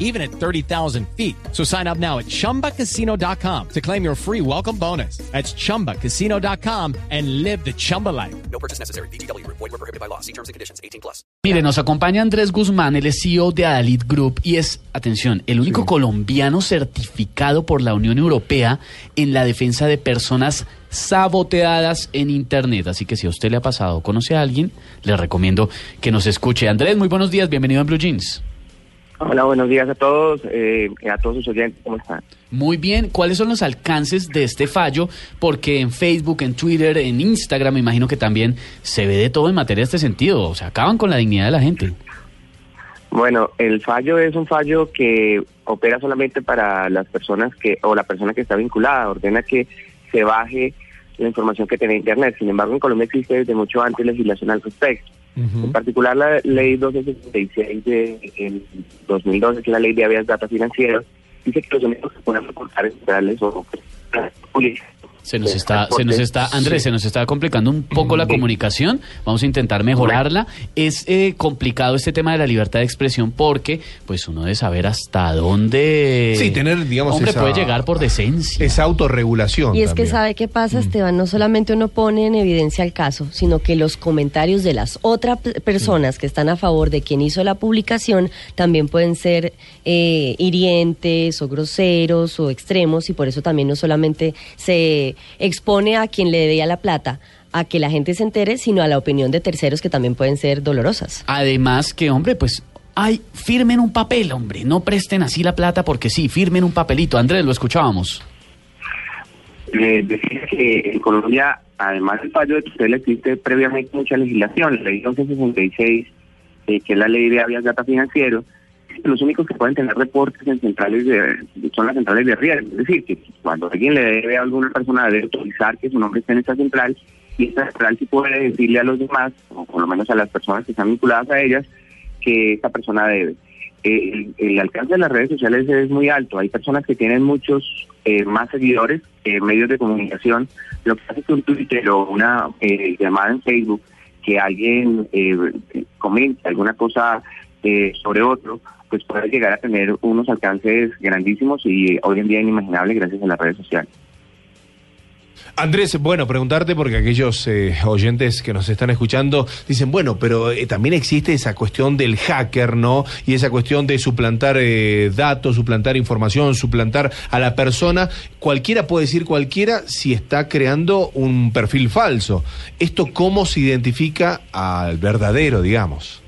even at 30,000 feet. So sign up now at chumbacasino.com to claim your free welcome bonus. That's chumbacasino.com and live the Chumba life. No purchase necessary. BGW. Void were prohibited by law. See terms and conditions. 18 plus. Mire, nos acompaña Andrés Guzmán, es CEO de Adalid Group y es, atención, el único colombiano certificado por la Unión Europea en la defensa de personas saboteadas en Internet. Así que si a usted le ha pasado o conoce a alguien, le recomiendo que nos escuche. Andrés, muy buenos días, bienvenido a Blue Jeans. Hola, buenos días a todos, eh, a todos sus oyentes, ¿cómo están? Muy bien, ¿cuáles son los alcances de este fallo? Porque en Facebook, en Twitter, en Instagram, me imagino que también se ve de todo en materia de este sentido. O sea, acaban con la dignidad de la gente. Bueno, el fallo es un fallo que opera solamente para las personas que, o la persona que está vinculada, ordena que se baje la información que tiene Internet. Sin embargo, en Colombia existe desde mucho antes legislación al respecto. En particular, la ley 1266 de 2012, que es la ley de habeas data financieros, dice que los únicos que pueden reportar estatales o públicas. Se nos está, se nos está, Andrés, se nos está complicando un poco la comunicación. Vamos a intentar mejorarla. Es eh, complicado este tema de la libertad de expresión porque, pues, uno debe saber hasta dónde. Sí, tener, digamos, hombre esa- puede llegar por decencia. Esa autorregulación. Y es que sabe qué pasa, Esteban, no solamente uno pone en evidencia el caso, sino que los comentarios de las otras personas que están a favor de quien hizo la publicación también pueden ser eh, hirientes o groseros o extremos y por eso también no solamente se expone a quien le debía la plata a que la gente se entere, sino a la opinión de terceros que también pueden ser dolorosas. Además que, hombre, pues, ay, firmen un papel, hombre. No presten así la plata porque sí, firmen un papelito. Andrés, lo escuchábamos. Eh, decía que en Colombia, además del fallo de tutela, existe previamente mucha legislación, la ley 1166, eh, que es la ley de habeas data financiero. Los únicos que pueden tener reportes en centrales de, son las centrales de riesgo. Es decir, que cuando alguien le debe a alguna persona, debe autorizar que su nombre esté en esa central y esa central sí puede decirle a los demás, o por lo menos a las personas que están vinculadas a ellas, que esta persona debe. Eh, el, alcance de las redes sociales es muy alto. Hay personas que tienen muchos eh, más seguidores que medios de comunicación. Lo que hace que un Twitter o una eh, llamada en Facebook, que alguien eh, comente alguna cosa eh, sobre otro, pues puede llegar a tener unos alcances grandísimos y hoy en día inimaginables gracias a las redes sociales. Andrés, bueno, preguntarte porque aquellos eh, oyentes que nos están escuchando dicen, bueno, pero eh, también existe esa cuestión del hacker, ¿no? Y esa cuestión de suplantar eh, datos, suplantar información, suplantar a la persona. Cualquiera puede decir cualquiera si está creando un perfil falso. ¿Esto cómo se identifica al verdadero, digamos?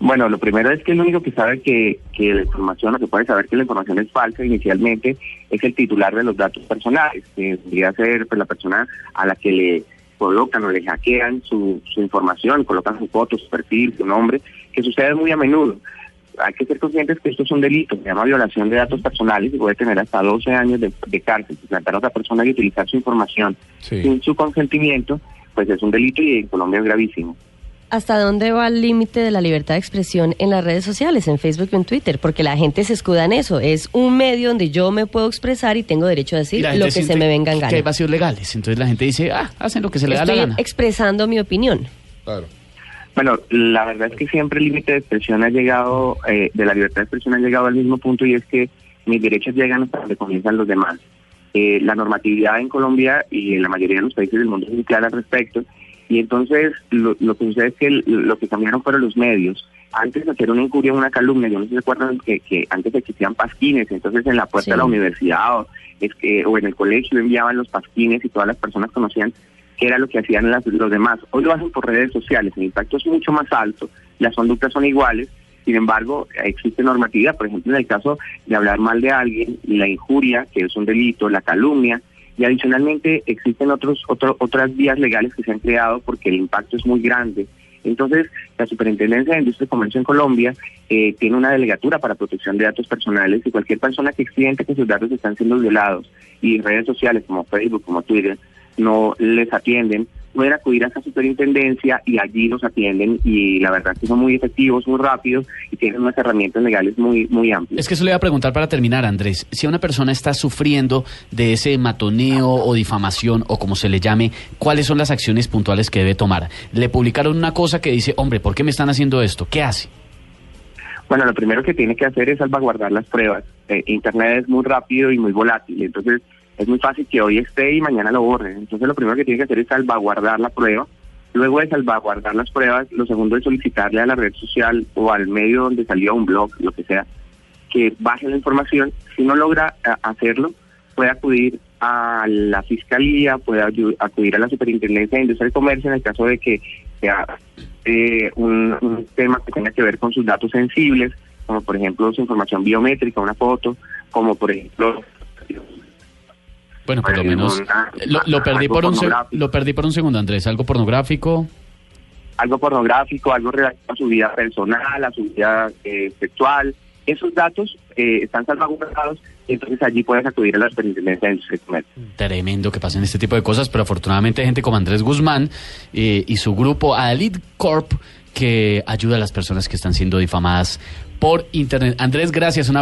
Bueno, lo primero es que el único que sabe que, que la información, o que puede saber que la información es falsa inicialmente, es el titular de los datos personales, que debería ser pues, la persona a la que le colocan o le hackean su, su información, colocan su foto, su perfil, su nombre, que sucede muy a menudo. Hay que ser conscientes que esto es un delito, se llama violación de datos personales y puede tener hasta 12 años de, de cárcel. Plantar a otra persona y utilizar su información Sí. sin su consentimiento, pues es un delito y en Colombia es gravísimo. ¿Hasta dónde va el límite de la libertad de expresión en las redes sociales, en Facebook y en Twitter? Porque la gente se escuda en eso. Es un medio donde yo me puedo expresar y tengo derecho a decir lo que se me venga en Que hay gana. vacíos legales. Entonces la gente dice, ah, hacen lo que se le da la gana. expresando mi opinión. Claro. Bueno, la verdad es que siempre el límite de expresión ha llegado, eh, de la libertad de expresión ha llegado al mismo punto y es que mis derechos llegan hasta donde comienzan los demás. Eh, la normatividad en Colombia y en la mayoría de los países del mundo es muy clara al respecto y entonces lo, lo que sucede es que el- lo que cambiaron fueron los medios. Antes de hacer una incuria o una calumnia, yo no sé si se acuerdan que, que antes existían pasquines, entonces en la puerta Sí. de la universidad o, es que, o en el colegio enviaban los pasquines y todas las personas conocían qué era lo que hacían las- los demás. Hoy lo hacen por redes sociales, el impacto es mucho más alto, las conductas son iguales, sin embargo, existe normatividad, por ejemplo, en el caso de hablar mal de alguien, la injuria, que es un delito, la calumnia, y adicionalmente existen otros, otro- otras vías legales que se han creado porque el impacto es muy grande. Entonces, la Superintendencia de Industria y Comercio en Colombia eh, tiene una delegatura para protección de datos personales y cualquier persona que siente que sus datos están siendo violados y redes sociales como Facebook, como Twitter, no les atienden, pueden acudir a esa superintendencia y allí los atienden y la verdad es que son muy efectivos, muy rápidos y tienen unas herramientas legales muy muy amplias. Es que eso le iba a preguntar para terminar, Andrés. Si una persona está sufriendo de ese matoneo o difamación o como se le llame, ¿cuáles son las acciones puntuales que debe tomar? Le publicaron una cosa que dice, hombre, ¿por qué me están haciendo esto? ¿Qué hace? Bueno, lo primero que tiene que hacer es salvaguardar las pruebas. Eh, Internet es muy rápido y muy volátil, entonces es muy fácil que hoy esté y mañana lo borre. Entonces lo primero que tiene que hacer es salvaguardar la prueba. Luego de salvaguardar las pruebas, lo segundo es solicitarle a la red social o al medio donde salió un blog, lo que sea, que baje la información. Si no logra eh, hacerlo, puede acudir a la fiscalía, puede acudir a la superintendencia de industria y comercio en el caso de que sea eh, un, un tema que tenga que ver con sus datos sensibles, como por ejemplo su información biométrica, una foto, como por ejemplo Bueno, por lo menos lo, lo perdí por un lo perdí por un segundo, Andrés. Algo pornográfico. algo pornográfico, algo relacionado a su vida personal, a su vida eh, sexual. Esos datos eh, están salvaguardados y entonces allí puedes acudir a la superintendencia de. Tremendo que pasen este tipo de cosas, pero afortunadamente hay gente como Andrés Guzmán eh, y su grupo Adalid Corp que ayuda a las personas que están siendo difamadas por internet. Andrés, gracias. Una